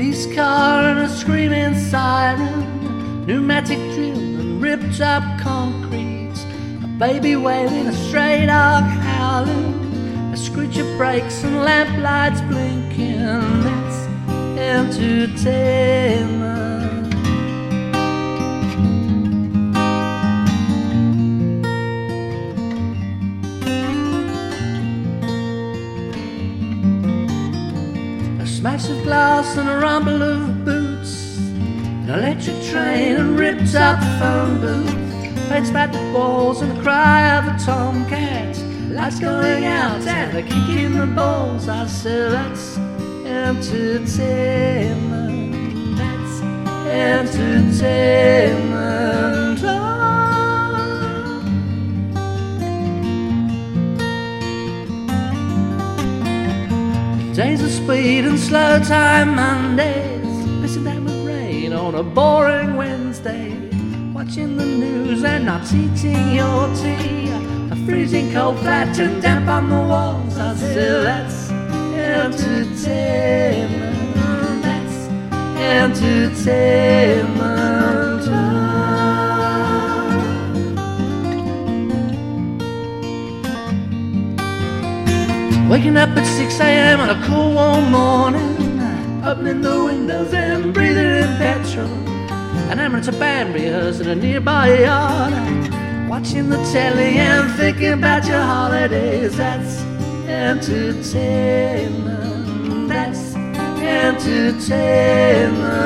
police car and a screaming siren, pneumatic drill and ripped up concrete, a baby wailing, a stray dog howling, a screech of brakes and lamplights blinking. That's entertainment. Smash of glass and a rumble of boots. An electric train and ripped up phone booth. Paint the walls and the cry of a tomcat. Lights going out and a kick in the balls. I said that's entertainment. That's entertainment. Days of speed and slow time Mondays, missing down with rain on a boring Wednesday. Watching the news and not eating your tea. A freezing cold flat and damp on the walls. I said that's entertainment. That's entertainment. Waking up at 6 a.m. on a cool warm morning, opening the windows and breathing in petrol. An amateur band rehearsing in a nearby yard, watching the telly and thinking about your holidays. That's entertainment. That's entertainment.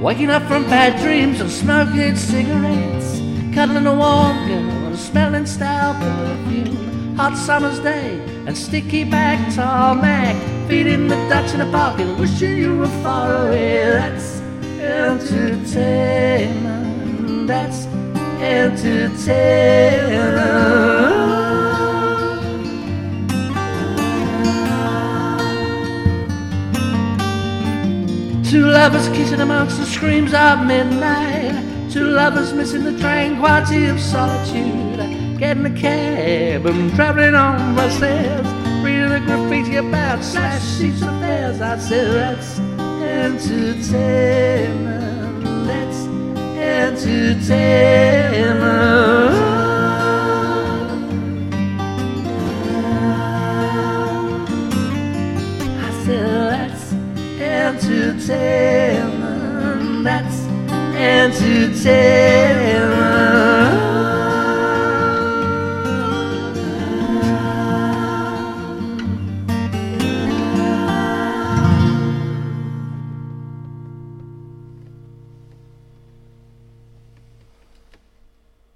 Waking up from bad dreams and smoking cigarettes, cuddling a warm girl and smelling stale perfume. Hot summer's day and sticky back tarmac, feeding the Dutch in a park and wishing you were far away. That's entertainment. That's entertainment. Two lovers kissing amongst the screams of midnight. Two lovers missing the tranquility of solitude. Getting a cab and traveling on buses. Reading the graffiti about slash sheets of theirs. I said that's entertainment. That's entertainment. Entertainment. That's entertainment.